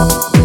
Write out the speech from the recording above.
Oh,